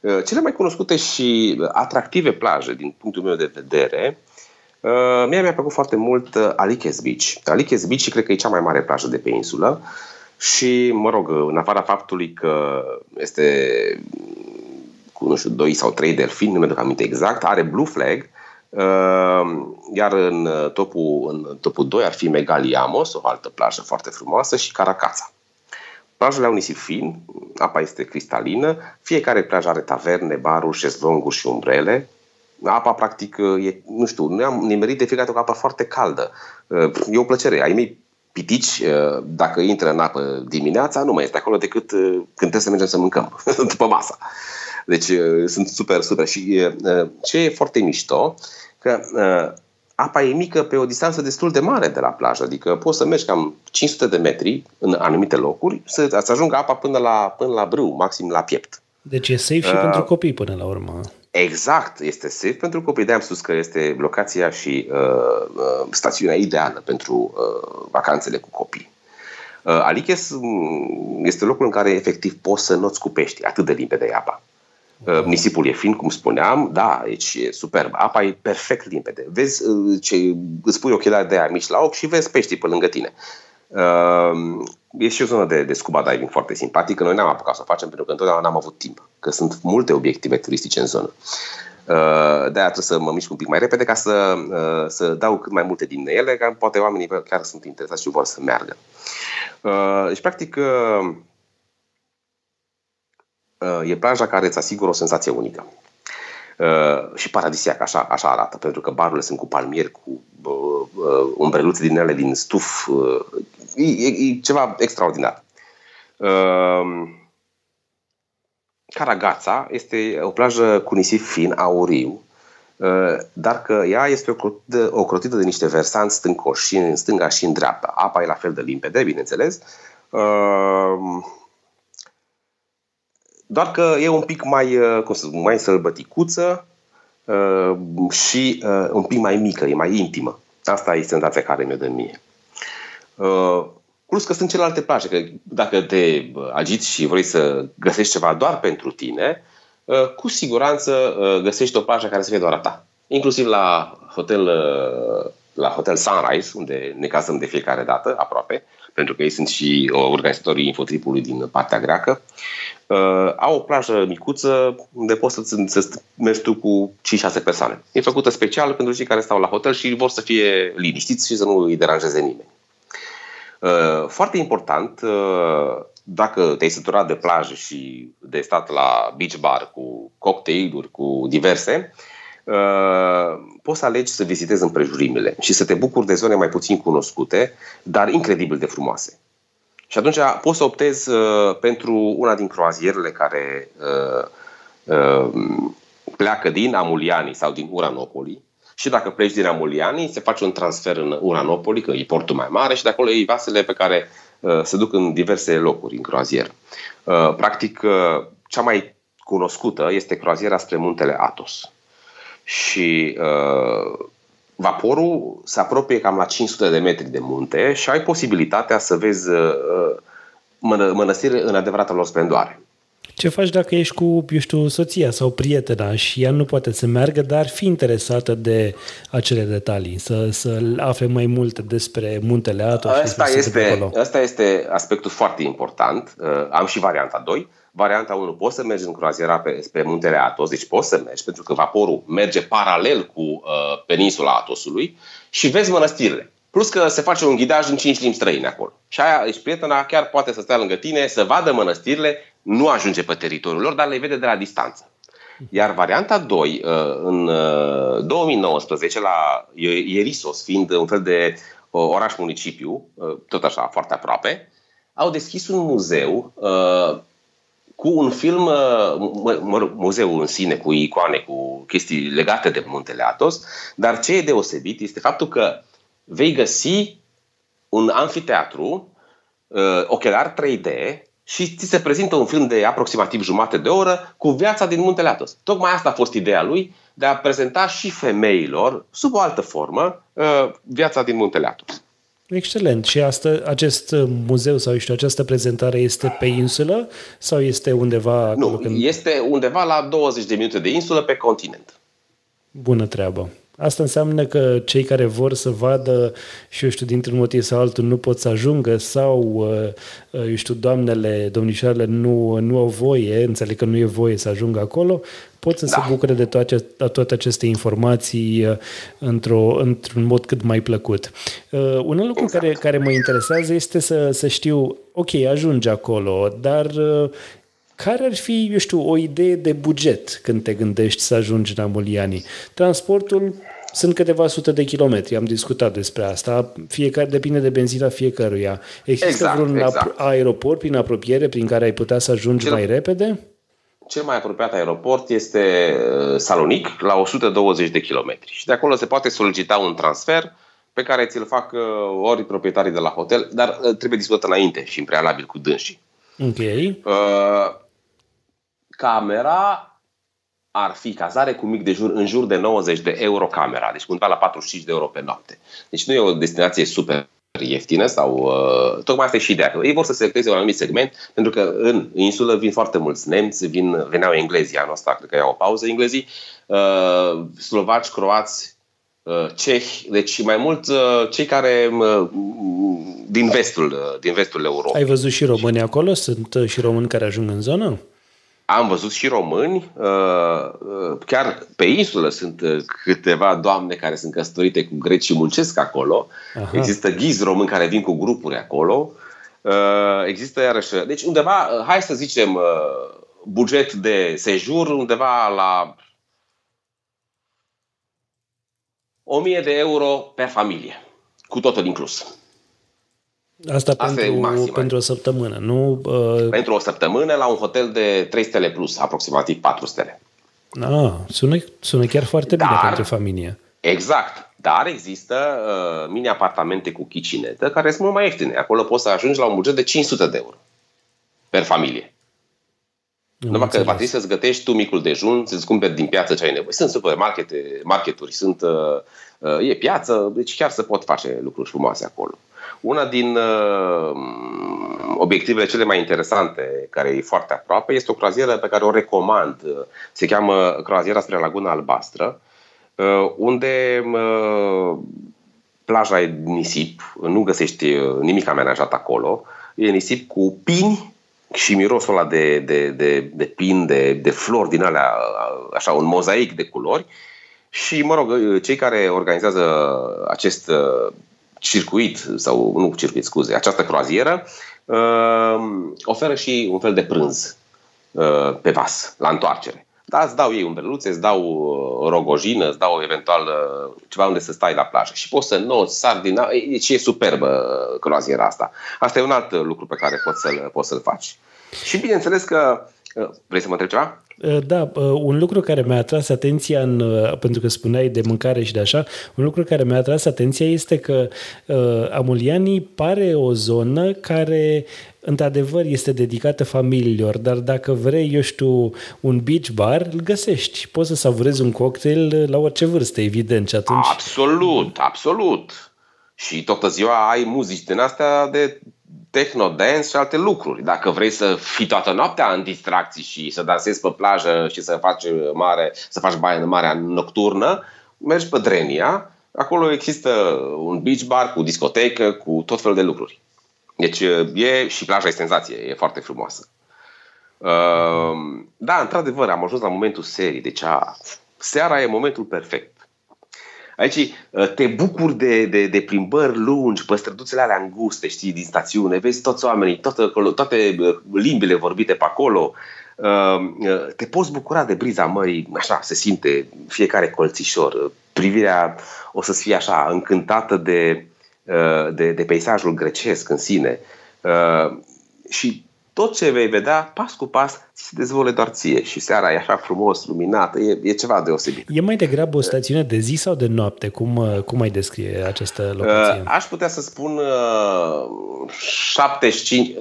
Speaker 2: Uh, cele mai cunoscute și atractive plaje, din punctul meu de vedere, uh, mie mi-a plăcut foarte mult Alikes Beach. Alikes Beach cred că e cea mai mare plajă de pe insulă și, mă rog, în afara faptului că este cu, nu știu, doi sau trei delfini, nu mi-aduc aminte exact, are Blue Flag, Ehm, iar în topul, în topul 2 ar fi Megaliamos, o altă plajă foarte frumoasă, și Caracața. Plajele au nisip fin, apa este cristalină, fiecare plajă are taverne, baruri, șezlonguri și umbrele. Apa, practic, e, nu știu, noi am nimerit de fiecare dată o apă foarte caldă. E o plăcere. Ai mei pitici, dacă intră în apă dimineața, nu mai este acolo decât când trebuie să mergem să mâncăm, după masa. Deci sunt super, super. Și ce e foarte mișto că uh, apa e mică pe o distanță destul de mare de la plajă, adică poți să mergi cam 500 de metri în anumite locuri să să ajungă apa până la, până la brâu, maxim la piept.
Speaker 1: Deci e safe și uh, pentru copii până la urmă.
Speaker 2: Exact, este safe pentru copii. De-aia am spus că este locația și uh, uh, stațiunea ideală pentru uh, vacanțele cu copii. Uh, Aliches mm, este locul în care efectiv poți să noți cu pești, atât de limpede e apa. Uh, nisipul e fin, cum spuneam, da, deci e superb. Apa e perfect limpede. Vezi uh, ce, îți pui ochelari de aia mici la ochi și vezi peștii pe lângă tine. Uh, e și o zonă de, de scuba diving foarte simpatică. Noi n-am apucat să o facem pentru că întotdeauna n-am avut timp, că sunt multe obiective turistice în zonă. De-aia trebuie să mă mișc un pic mai repede ca să, să dau cât mai multe din ele, ca poate oamenii chiar sunt interesați și vor să meargă. Deci, practic, Uh, e plaja care îți asigură o senzație unică. Uh, și paradisiac, așa, așa arată, pentru că barurile sunt cu palmieri, cu uh, uh, umbreluțe din ele din stuf. Uh, e, e ceva extraordinar. Uh, Caragața este o plajă cu nisip fin, auriu, uh, dar că ea este ocrotită, ocrotită de niște versanți stâncoși și în stânga și în dreapta. Apa e la fel de limpede, bineînțeles. Uh, doar că e un pic mai, uh, cum să spun, mai sălbăticuță uh, și uh, un pic mai mică, e mai intimă. Asta e senzația care mi-o dă mie. Plus că sunt celelalte plaje, că dacă te agiți și vrei să găsești ceva doar pentru tine, cu siguranță găsești o plajă care să fie doar a ta. Inclusiv la hotel, la hotel Sunrise, unde ne cazăm de fiecare dată, aproape, pentru că ei sunt și organizatorii infotripului din partea greacă. Uh, au o plajă micuță unde poți să, să mergi tu cu 5-6 persoane. E făcută special pentru cei care stau la hotel și vor să fie liniștiți și să nu îi deranjeze nimeni. Uh, foarte important, uh, dacă te-ai săturat de plajă și de stat la beach bar cu cocktailuri, cu diverse, uh, poți să alegi să vizitezi împrejurimile și să te bucuri de zone mai puțin cunoscute, dar incredibil de frumoase. Și atunci poți să optezi uh, pentru una din croazierele care uh, uh, pleacă din Amuliani sau din Uranopoli. Și dacă pleci din Amuliani, se face un transfer în Uranopoli, că e portul mai mare, și de acolo e vasele pe care uh, se duc în diverse locuri în croazier. Uh, practic, uh, cea mai cunoscută este croaziera spre muntele Atos. Și uh, vaporul se apropie cam la 500 de metri de munte și ai posibilitatea să vezi uh, mănăstire în adevărata lor splendoare.
Speaker 1: Ce faci dacă ești cu, eu știu, soția sau prietena și ea nu poate să meargă, dar fi interesată de acele detalii, să, să afle mai multe despre muntele Atos
Speaker 2: asta și este, acolo. Asta este aspectul foarte important. Uh, am și varianta 2. Varianta 1, poți să mergi în croaziera pe, spre muntele Atos, deci poți să mergi, pentru că vaporul merge paralel cu uh, peninsula Atosului și vezi mănăstirile. Plus că se face un ghidaj în cinci limbi străine acolo. Și aia, deci prietena chiar poate să stea lângă tine, să vadă mănăstirile, nu ajunge pe teritoriul lor, dar le vede de la distanță. Iar varianta 2, uh, în 2019, uh, la Ierisos, fiind un fel de uh, oraș-municipiu, tot așa, foarte aproape, au deschis un muzeu cu un film, muzeu în sine, cu icoane, cu chestii legate de Muntele Atos, dar ce e deosebit este faptul că vei găsi un anfiteatru, ochelar 3D, și ți se prezintă un film de aproximativ jumate de oră cu viața din Muntele Atos. Tocmai asta a fost ideea lui, de a prezenta și femeilor, sub o altă formă, uh, viața din Muntele Atos.
Speaker 1: Excelent. Și asta, acest muzeu sau știu, această prezentare este pe insulă sau este undeva?
Speaker 2: Nu, când... este undeva la 20 de minute de insulă pe continent.
Speaker 1: Bună treabă. Asta înseamnă că cei care vor să vadă și eu știu, dintr-un motiv sau altul nu pot să ajungă sau, uh, uh, eu știu, doamnele, domnișoarele nu, nu au voie, înțeleg că nu e voie să ajungă acolo, pot să da. se bucure de toate, toate aceste informații uh, într-o, într-un mod cât mai plăcut. Un alt lucru exact. care, care mă interesează este să, să știu, ok, ajunge acolo, dar care ar fi, eu știu, o idee de buget când te gândești să ajungi în Amuliani? Transportul sunt câteva sute de kilometri, am discutat despre asta, fiecare depinde de benzina fiecăruia. Există exact, vreun exact. aeroport prin apropiere prin care ai putea să ajungi cel, mai repede?
Speaker 2: Cel mai apropiat aeroport este uh, Salonic, la 120 de kilometri. Și de acolo se poate solicita un transfer pe care ți-l fac uh, ori proprietarii de la hotel, dar uh, trebuie discutat înainte și în prealabil cu dânsii.
Speaker 1: Ok.
Speaker 2: Uh, camera ar fi cazare cu mic dejun în jur de 90 de euro camera, deci undeva la 45 de euro pe noapte. Deci nu e o destinație super ieftină sau uh, tocmai asta e și ideea. Ei vor să selecteze un anumit segment pentru că în insulă vin foarte mulți nemți, vin, veneau englezii anul ăsta, cred că iau o pauză englezii, uh, slovaci, croați, uh, cehi, deci mai mult uh, cei care uh, din vestul, uh, din vestul Europei.
Speaker 1: Ai văzut și români acolo? Sunt uh, și români care ajung în zonă?
Speaker 2: Am văzut și români, uh, uh, chiar pe insulă sunt uh, câteva doamne care sunt căsătorite cu greci și muncesc acolo. Aha. Există ghizi români care vin cu grupuri acolo. Există iarăși, deci undeva, hai să zicem, buget de sejur undeva la 1000 de euro per familie, cu totul inclus.
Speaker 1: Asta, Asta pentru, maxim, pentru o săptămână, nu?
Speaker 2: Uh... Pentru o săptămână la un hotel de 3 stele plus, aproximativ 4 stele.
Speaker 1: Ah, sună, sună chiar foarte Dar, bine pentru familie.
Speaker 2: Exact. Dar există uh, mini-apartamente cu chicinetă care sunt mult mai ieftine. Acolo poți să ajungi la un buget de 500 de euro per familie. Numai că va trebui să-ți gătești tu micul dejun, să-ți cumperi din piață ce ai nevoie. Sunt supermarkete, marketuri, sunt, uh, uh, e piață, deci chiar se pot face lucruri frumoase acolo. Una din uh, obiectivele cele mai interesante, care e foarte aproape, este o croazieră pe care o recomand. Se cheamă Croaziera spre Laguna Albastră, uh, unde uh, plaja e nisip, nu găsești uh, nimic amenajat acolo, e nisip cu pini și mirosul ăla de, de, de, de pin, de, de flori din alea, așa, un mozaic de culori. Și, mă rog, cei care organizează acest circuit, sau nu circuit, scuze, această croazieră, uh, oferă și un fel de prânz uh, pe vas, la întoarcere. Da, îți dau ei umbreluțe, îți dau uh, rogojină, îți dau eventual uh, ceva unde să stai la plajă. Și poți să noți, sardina, deci e superbă uh, croaziera asta. Asta e un alt lucru pe care poți să-l, poți să-l faci. Și bineînțeles că Vrei să mă întreb ceva?
Speaker 1: Da, un lucru care mi-a atras atenția, în, pentru că spuneai de mâncare și de așa, un lucru care mi-a atras atenția este că uh, Amulianii pare o zonă care într-adevăr este dedicată familiilor, dar dacă vrei, eu știu, un beach bar, îl găsești. Poți să savurezi un cocktail la orice vârstă, evident, și atunci...
Speaker 2: Absolut, absolut. Și toată ziua ai muzici din astea de techno dance și alte lucruri. Dacă vrei să fii toată noaptea în distracții și să dansezi pe plajă și să faci mare, să faci baie în marea nocturnă, mergi pe Drenia. Acolo există un beach bar cu discotecă, cu tot felul de lucruri. Deci e și plaja e senzație, e foarte frumoasă. Uh, da, într-adevăr, am ajuns la momentul serii, deci a, seara e momentul perfect. Aici uh, te bucuri de, de, de plimbări lungi pe străduțele alea înguste, știi, din stațiune, vezi toți oamenii, toate, toate uh, limbile vorbite pe acolo, uh, te poți bucura de briza mării, așa, se simte fiecare colțișor, privirea o să fie așa încântată de, de, de peisajul grecesc în sine. Și tot ce vei vedea, pas cu pas, ți se dezvolte doar ție și seara e așa frumos, luminată, e, e ceva deosebit.
Speaker 1: E mai degrabă o stațiune de zi sau de noapte? Cum, uh, cum ai descrie această locație? Uh,
Speaker 2: aș putea să spun uh, 75,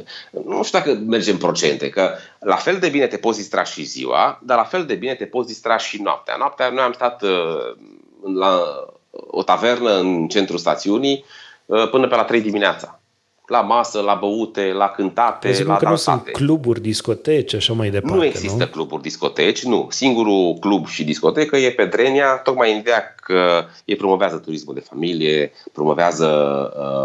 Speaker 2: nu știu dacă mergem procente, că la fel de bine te poți distra și ziua, dar la fel de bine te poți distra și noaptea. Noaptea noi am stat uh, la o tavernă în centrul stațiunii uh, până pe la 3 dimineața la masă, la băute, la cântate,
Speaker 1: Presupun
Speaker 2: la
Speaker 1: că
Speaker 2: dansate.
Speaker 1: nu sunt cluburi, discoteci, așa mai departe,
Speaker 2: Nu există
Speaker 1: nu?
Speaker 2: cluburi, discoteci, nu. Singurul club și discotecă e pe Drenia, tocmai în ideea că ei promovează turismul de familie, promovează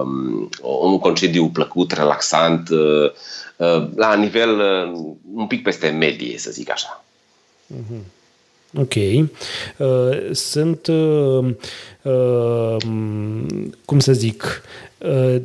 Speaker 2: um, un concediu plăcut, relaxant, uh, uh, la nivel uh, un pic peste medie, să zic așa.
Speaker 1: Mm-hmm. Ok. Uh, sunt, uh, uh, cum să zic, uh,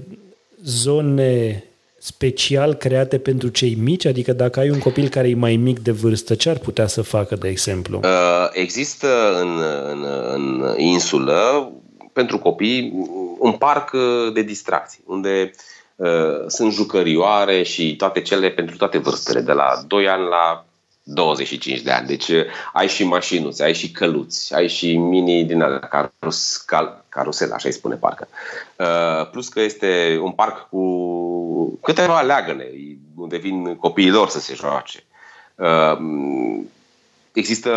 Speaker 1: zone special create pentru cei mici? Adică dacă ai un copil care e mai mic de vârstă, ce ar putea să facă, de exemplu?
Speaker 2: Uh, există în, în, în insulă pentru copii un parc de distracții, unde uh, sunt jucărioare și toate cele pentru toate vârstele, de la 2 ani la 25 de ani. Deci uh, ai și mașinuțe, ai și căluți, ai și mini din alea, carus, cal, carusel, așa îi spune parcă. Uh, plus că este un parc cu câteva leagăne, unde vin copiii lor să se joace. Uh, există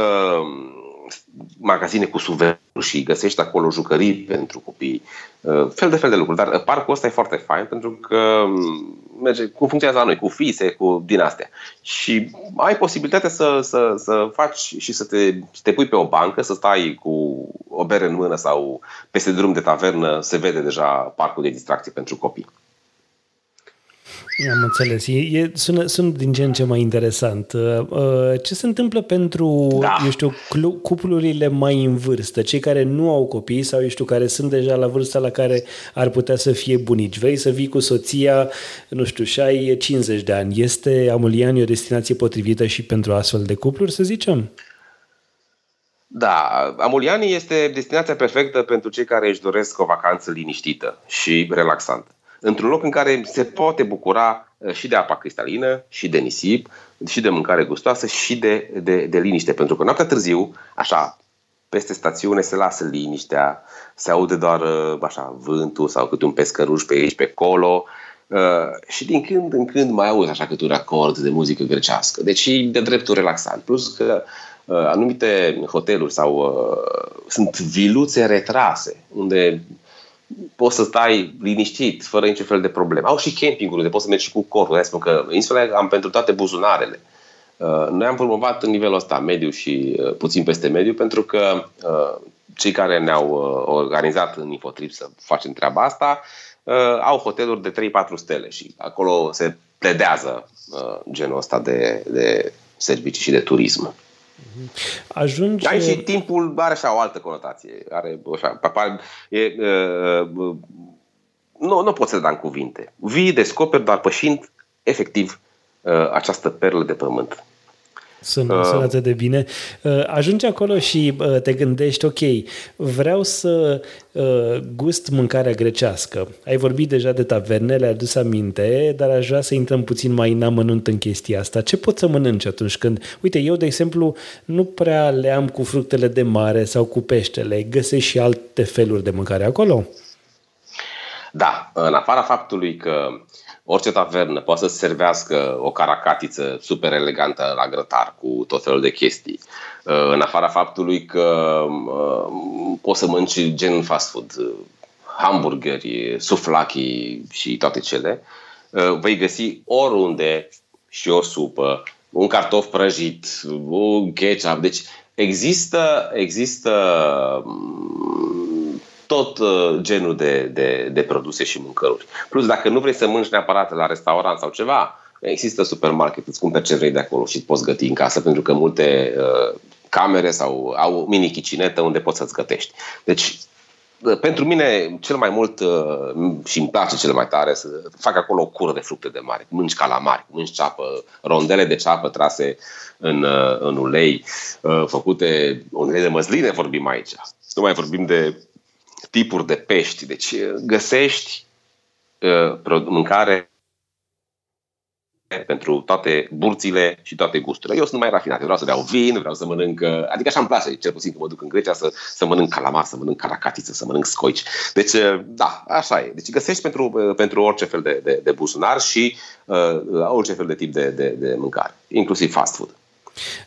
Speaker 2: magazine cu suvenuri și găsești acolo jucării pentru copii, uh, fel de fel de lucruri. Dar uh, parcul ăsta e foarte fain pentru că um, merge cu funcționează la noi, cu fise, cu din astea. Și ai posibilitatea să, să, să faci și să te, să te pui pe o bancă, să stai cu o bere în mână sau peste drum de tavernă, se vede deja parcul de distracție pentru copii.
Speaker 1: Am înțeles. E, e, sună, sună din ce în ce mai interesant. Uh, uh, ce se întâmplă pentru, da. eu știu, cuplurile mai în vârstă, cei care nu au copii sau, eu știu, care sunt deja la vârsta la care ar putea să fie bunici? Vrei să vii cu soția, nu știu, și ai 50 de ani. Este Amuliani o destinație potrivită și pentru astfel de cupluri, să zicem?
Speaker 2: Da, Amuliani este destinația perfectă pentru cei care își doresc o vacanță liniștită și relaxantă într-un loc în care se poate bucura uh, și de apa cristalină, și de nisip, și de mâncare gustoasă, și de, de, de liniște. Pentru că noaptea târziu, așa, peste stațiune se lasă liniștea, se aude doar uh, așa, vântul sau câte un pescăruș pe aici, pe acolo, uh, și din când în când mai auzi așa câte un acord de muzică grecească. Deci de dreptul relaxant. Plus că uh, anumite hoteluri sau uh, sunt viluțe retrase, unde poți să stai liniștit, fără niciun fel de probleme. Au și campinguri, de poți să mergi și cu corul. Spun că insulele am pentru toate buzunarele. Uh, noi am promovat în nivelul ăsta, mediu și uh, puțin peste mediu, pentru că uh, cei care ne-au organizat în Infotrip să facem treaba asta au hoteluri de 3-4 stele și acolo se pledează genul ăsta de, de servicii și de turism.
Speaker 1: Ajunge...
Speaker 2: Ai și timpul are așa o altă conotație. Are, așa, e, uh, uh, nu, nu pot să da în cuvinte. Vii, descoperi, dar pășind efectiv uh, această perlă de pământ.
Speaker 1: Sună, uh, sună atât de bine. Uh, ajungi acolo și uh, te gândești, ok, vreau să gust mâncarea grecească. Ai vorbit deja de taverne, le-ai adus aminte, dar aș vrea să intrăm puțin mai în amănunt în chestia asta. Ce pot să mănânci atunci când... Uite, eu, de exemplu, nu prea le am cu fructele de mare sau cu peștele. Găsești și alte feluri de mâncare acolo?
Speaker 2: Da, în afara faptului că orice tavernă poate să servească o caracatiță super elegantă la grătar cu tot felul de chestii. Uh, în afara faptului că uh, poți să mănânci gen fast food, hamburgeri, suflaki și toate cele. vei găsi oriunde și o supă, un cartof prăjit, un ketchup. Deci există, există mm, tot genul de, de, de produse și mâncăruri. Plus, dacă nu vrei să mănânci neapărat la restaurant sau ceva, există supermarket, îți cumperi ce vrei de acolo și poți găti în casă, pentru că multe uh, camere sau au mini chicinetă unde poți să-ți gătești. Deci, uh, pentru mine, cel mai mult uh, și îmi place cel mai tare să fac acolo o cură de fructe de mare. Mânci calamari, mânci ceapă, rondele de ceapă trase în, uh, în ulei, uh, făcute ulei de măsline vorbim aici. Nu mai vorbim de tipuri de pești. Deci uh, găsești uh, mâncare pentru toate burțile și toate gusturile. Eu sunt mai rafinat, vreau să beau vin, vreau să mănânc, adică așa îmi place, cel puțin când mă duc în Grecia, să, să mănânc calamar, să mănânc caracatiță, să mănânc scoici. Deci, da, așa e. Deci găsești pentru, pentru orice fel de, de, de buzunar și uh, orice fel de tip de, de, de mâncare, inclusiv fast food.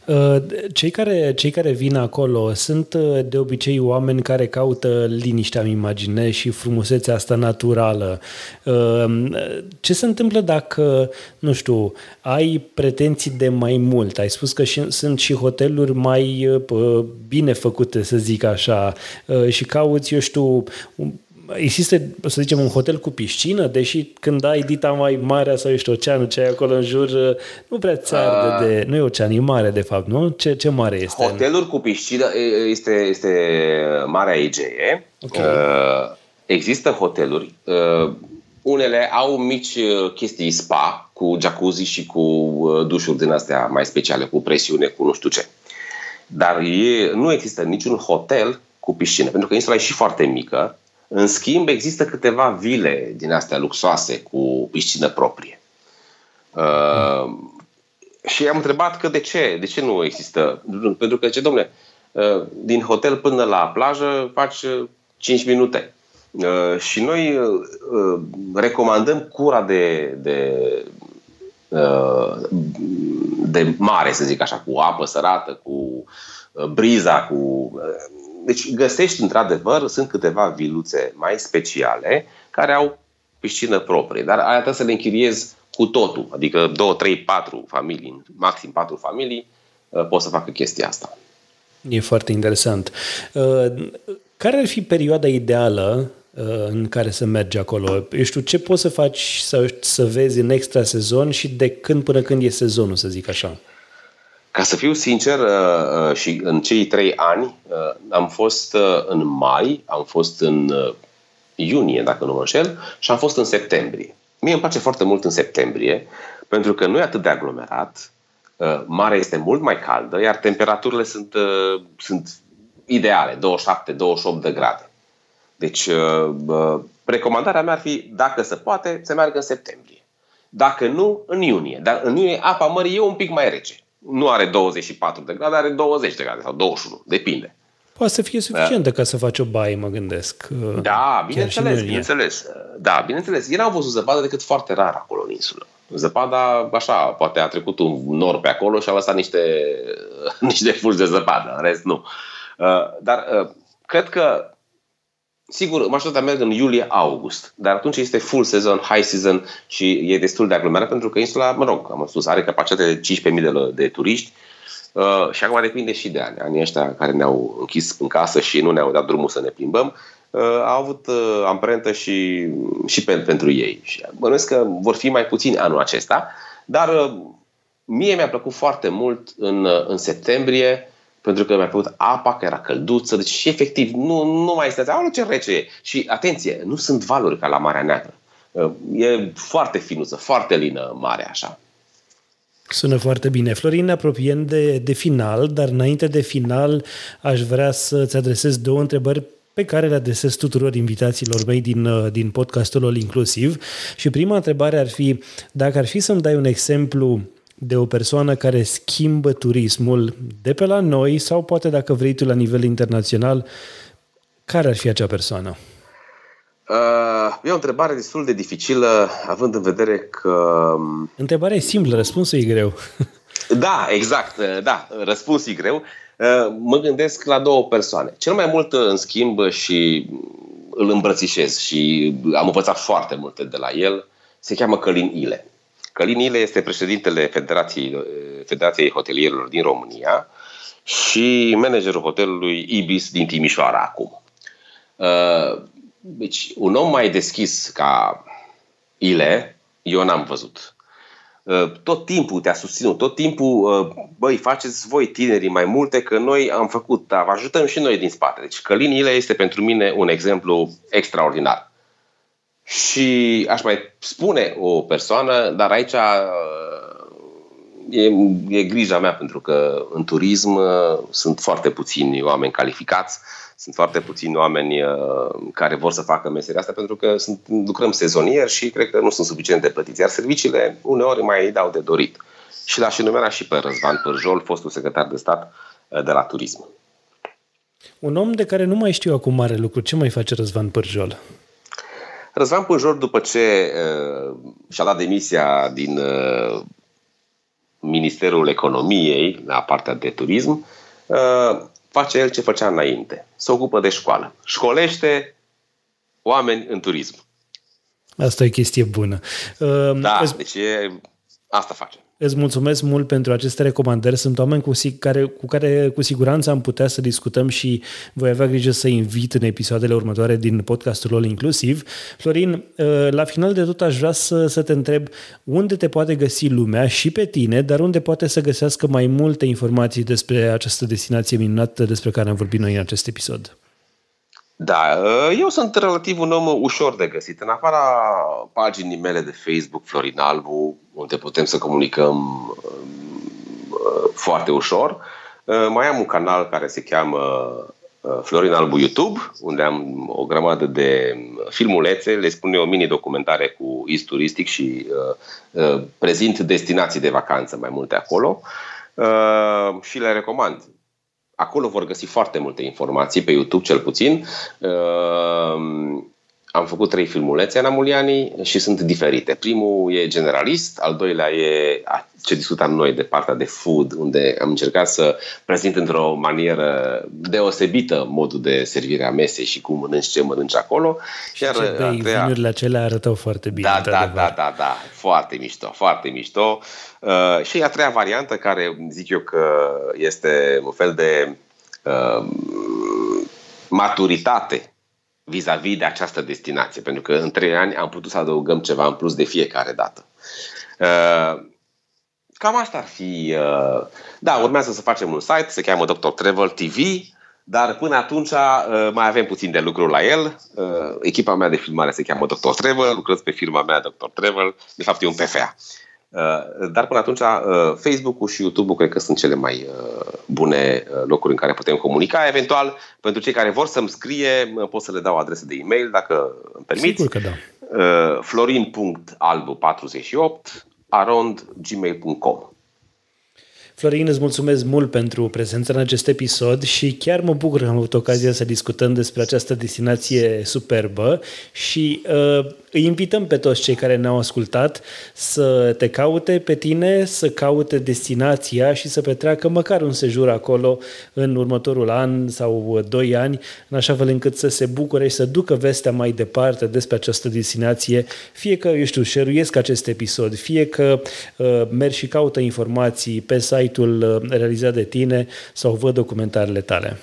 Speaker 1: Uh, cei care, cei care vin acolo sunt uh, de obicei oameni care caută liniștea, îmi imaginez, și frumusețea asta naturală. Uh, ce se întâmplă dacă, nu știu, ai pretenții de mai mult? Ai spus că și, sunt și hoteluri mai bine făcute, să zic așa, și cauți, eu știu, există, să zicem, un hotel cu piscină, deși când ai dita mai mare sau ești oceanul ce ai acolo în jur, nu prea ți arde de... Nu e ocean, e mare de fapt, nu? Ce, ce mare este?
Speaker 2: Hotelul cu piscină este, este Marea Egee. Okay. Uh, există hoteluri, uh, unele au mici uh, chestii spa cu jacuzzi și cu dușuri din astea mai speciale, cu presiune, cu nu știu ce. Dar e, nu există niciun hotel cu piscină, pentru că insula e și foarte mică în schimb, există câteva vile din astea luxoase cu piscină proprie. Uh, și am întrebat că de ce, de ce nu există. Pentru că, ce domnule, uh, din hotel până la plajă faci 5 uh, minute. Uh, și noi uh, uh, recomandăm cura de, de, uh, de mare, să zic așa, cu apă sărată, cu uh, briza, cu uh, deci găsești într-adevăr, sunt câteva viluțe mai speciale care au piscină proprie, dar aia trebuie să le închiriezi cu totul, adică 2, 3, 4 familii, maxim 4 familii, uh, pot să facă chestia asta.
Speaker 1: E foarte interesant. Uh, care ar fi perioada ideală uh, în care să mergi acolo? Eu știu, ce poți să faci să, să vezi în extra sezon și de când până când e sezonul, să zic așa?
Speaker 2: Ca să fiu sincer, uh, uh, și în cei trei ani uh, am fost în mai, am fost în iunie, dacă nu mă înșel, și am fost în septembrie. Mie îmi place foarte mult în septembrie, pentru că nu e atât de aglomerat, marea este mult mai caldă, iar temperaturile sunt, sunt ideale, 27-28 de grade. Deci, recomandarea mea ar fi, dacă se poate, să meargă în septembrie. Dacă nu, în iunie. Dar în iunie apa mării e un pic mai rece nu are 24 de grade, are 20 de grade sau 21, depinde.
Speaker 1: Poate să fie suficientă da. ca să faci o baie, mă gândesc.
Speaker 2: Uh, da, bineînțeles, bineînțeles. Da, bineînțeles. Eu n-am văzut zăpadă decât foarte rar acolo în insulă. Zăpada, așa, poate a trecut un nor pe acolo și a lăsat niște, niște fulgi de zăpadă, în rest nu. Uh, dar uh, cred că Sigur, majoritatea merg în iulie-august, dar atunci este full season, high season și e destul de aglomerat pentru că insula, mă rog, am spus, are capacitate de 15.000 de, de turiști uh, și acum depinde și de ani. Anii ăștia care ne-au închis în casă și nu ne-au dat drumul să ne plimbăm, uh, au avut uh, amprentă și, și pe, pentru ei. Și bănuiesc că vor fi mai puțini anul acesta, dar uh, mie mi-a plăcut foarte mult în, uh, în septembrie pentru că mi-a plăcut apa, că era călduță, deci și efectiv nu, nu mai este, aoleu ce rece e. Și atenție, nu sunt valuri ca la Marea Neagră. Uh, e foarte finuță, foarte lină mare așa.
Speaker 1: Sună foarte bine. Florin, ne apropiem de, de final, dar înainte de final aș vrea să-ți adresez două întrebări pe care le adresez tuturor invitațiilor mei din, uh, din podcastul All Inclusiv. Și prima întrebare ar fi, dacă ar fi să-mi dai un exemplu de o persoană care schimbă turismul de pe la noi sau poate dacă vrei tu la nivel internațional, care ar fi acea persoană?
Speaker 2: Uh, e o întrebare destul de dificilă, având în vedere că...
Speaker 1: Um, Întrebarea e simplă, răspunsul e greu.
Speaker 2: da, exact, uh, da, răspunsul e greu. Uh, mă gândesc la două persoane. Cel mai mult, uh, în schimb, și îl îmbrățișez și am învățat foarte multe de la el, se cheamă Călin Ile. Călin Ile este președintele Federației, Federației Hotelierilor din România și managerul hotelului Ibis din Timișoara acum. Uh, deci, un om mai deschis ca Ile, eu n-am văzut. Uh, tot timpul te-a susținut, tot timpul, uh, băi, faceți voi tinerii mai multe, că noi am făcut, dar ajutăm și noi din spate. Deci Călin Ile este pentru mine un exemplu extraordinar. Și aș mai spune o persoană, dar aici e, e grija mea, pentru că în turism sunt foarte puțini oameni calificați sunt foarte puțini oameni uh, care vor să facă meseria asta pentru că sunt, lucrăm sezonier și cred că nu sunt suficient de plătiți. Iar serviciile uneori mai dau de dorit. Și l-aș enumera și pe Răzvan Pârjol, fostul secretar de stat uh, de la turism.
Speaker 1: Un om de care nu mai știu acum mare lucru. Ce mai face Răzvan Pârjol?
Speaker 2: Răzvan Pârjol, după ce uh, și-a dat demisia din uh, Ministerul Economiei, la partea de turism, uh, face el ce făcea înainte. Se ocupă de școală. Școlește oameni în turism.
Speaker 1: Asta e chestie bună.
Speaker 2: Da, uh, deci e, asta face.
Speaker 1: Îți mulțumesc mult pentru aceste recomandări. Sunt oameni cu, care, cu care cu siguranță am putea să discutăm și voi avea grijă să invit în episoadele următoare din podcastul LOL inclusiv. Florin, uh, la final de tot aș vrea să, să te întreb unde te poate găsi lumea și pe tine, dar unde poate să găsească mai multe informații despre această destinație minunată despre care am vorbit noi în acest episod.
Speaker 2: Da, uh, eu sunt relativ un om ușor de găsit. În afara paginii mele de Facebook, Florin Albu, unde putem să comunicăm um, uh, foarte ușor, uh, mai am un canal care se cheamă Florin Albu YouTube, unde am o grămadă de filmulețe, le spun eu mini-documentare cu is turistic și uh, prezint destinații de vacanță mai multe acolo uh, și le recomand. Acolo vor găsi foarte multe informații, pe YouTube cel puțin. Ehm, am făcut trei filmulețe în Amulianii și sunt diferite. Primul e generalist, al doilea e ce discutam noi de partea de food, unde am încercat să prezint într-o manieră deosebită modul de servire a mesei și cum mănânci ce mănânci acolo.
Speaker 1: Și Iar ce bei, treia... vinurile acelea arătau foarte bine.
Speaker 2: Da, da, da, da, da, foarte mișto, foarte mișto. Uh, și a treia variantă, care zic eu că este un fel de uh, maturitate vis-a-vis de această destinație, pentru că în trei ani am putut să adăugăm ceva în plus de fiecare dată. Uh, cam asta ar fi. Uh, da, urmează să facem un site, se cheamă Dr. Travel TV, dar până atunci uh, mai avem puțin de lucru la el. Echipa mea de filmare se cheamă Dr. Travel, lucrez pe firma mea Dr. Travel, de fapt e un PFA. Uh, dar până atunci, uh, Facebook-ul și YouTube-ul cred că sunt cele mai uh, bune locuri în care putem comunica. Eventual, pentru cei care vor să-mi scrie, pot să le dau adresă de e-mail, dacă îmi permiți.
Speaker 1: Sigur că da.
Speaker 2: florin.albu48 arond gmail.com
Speaker 1: Florin, îți mulțumesc mult pentru prezența în acest episod și chiar mă bucur că am avut ocazia să discutăm despre această destinație superbă și uh, îi invităm pe toți cei care ne-au ascultat să te caute pe tine, să caute destinația și să petreacă măcar un sejur acolo în următorul an sau doi ani, în așa fel încât să se bucure și să ducă vestea mai departe despre această destinație, fie că, eu știu, șeruiesc acest episod, fie că uh, merg și caută informații pe site-ul uh, realizat de tine sau văd documentarele tale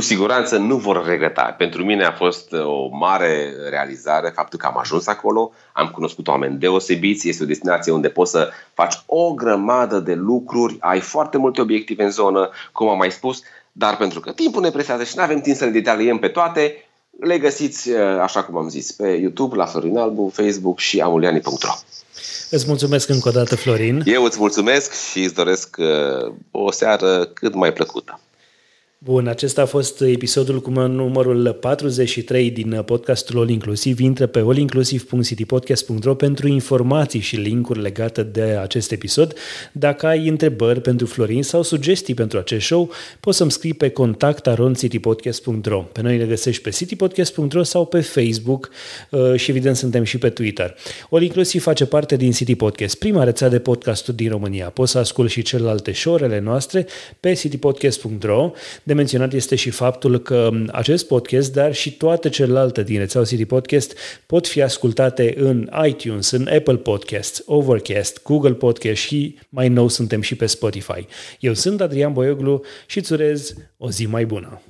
Speaker 2: cu siguranță nu vor regreta. Pentru mine a fost uh, o mare realizare faptul că am ajuns acolo, am cunoscut oameni deosebiți, este o destinație unde poți să faci o grămadă de lucruri, ai foarte multe obiective în zonă, cum am mai spus, dar pentru că timpul ne presează și nu avem timp să le detaliem pe toate, le găsiți, uh, așa cum am zis, pe YouTube, la Florin Albu, Facebook și amuliani.ro.
Speaker 1: Îți mulțumesc încă o dată, Florin.
Speaker 2: Eu îți mulțumesc și îți doresc uh, o seară cât mai plăcută.
Speaker 1: Bun, acesta a fost episodul cu numărul 43 din podcastul All Inclusiv. Intră pe allinclusiv.citypodcast.ro pentru informații și linkuri legate de acest episod. Dacă ai întrebări pentru Florin sau sugestii pentru acest show, poți să-mi scrii pe contact.citypodcast.ro Pe noi ne găsești pe citypodcast.ro sau pe Facebook uh, și evident suntem și pe Twitter. All Inclusiv face parte din City Podcast, prima rețea de podcasturi din România. Poți să asculti și celelalte show noastre pe citypodcast.ro De menționat este și faptul că acest podcast, dar și toate celelalte din rețeaua City Podcast pot fi ascultate în iTunes, în Apple Podcasts, Overcast, Google Podcast și mai nou suntem și pe Spotify. Eu sunt Adrian Boioglu și îți urez o zi mai bună!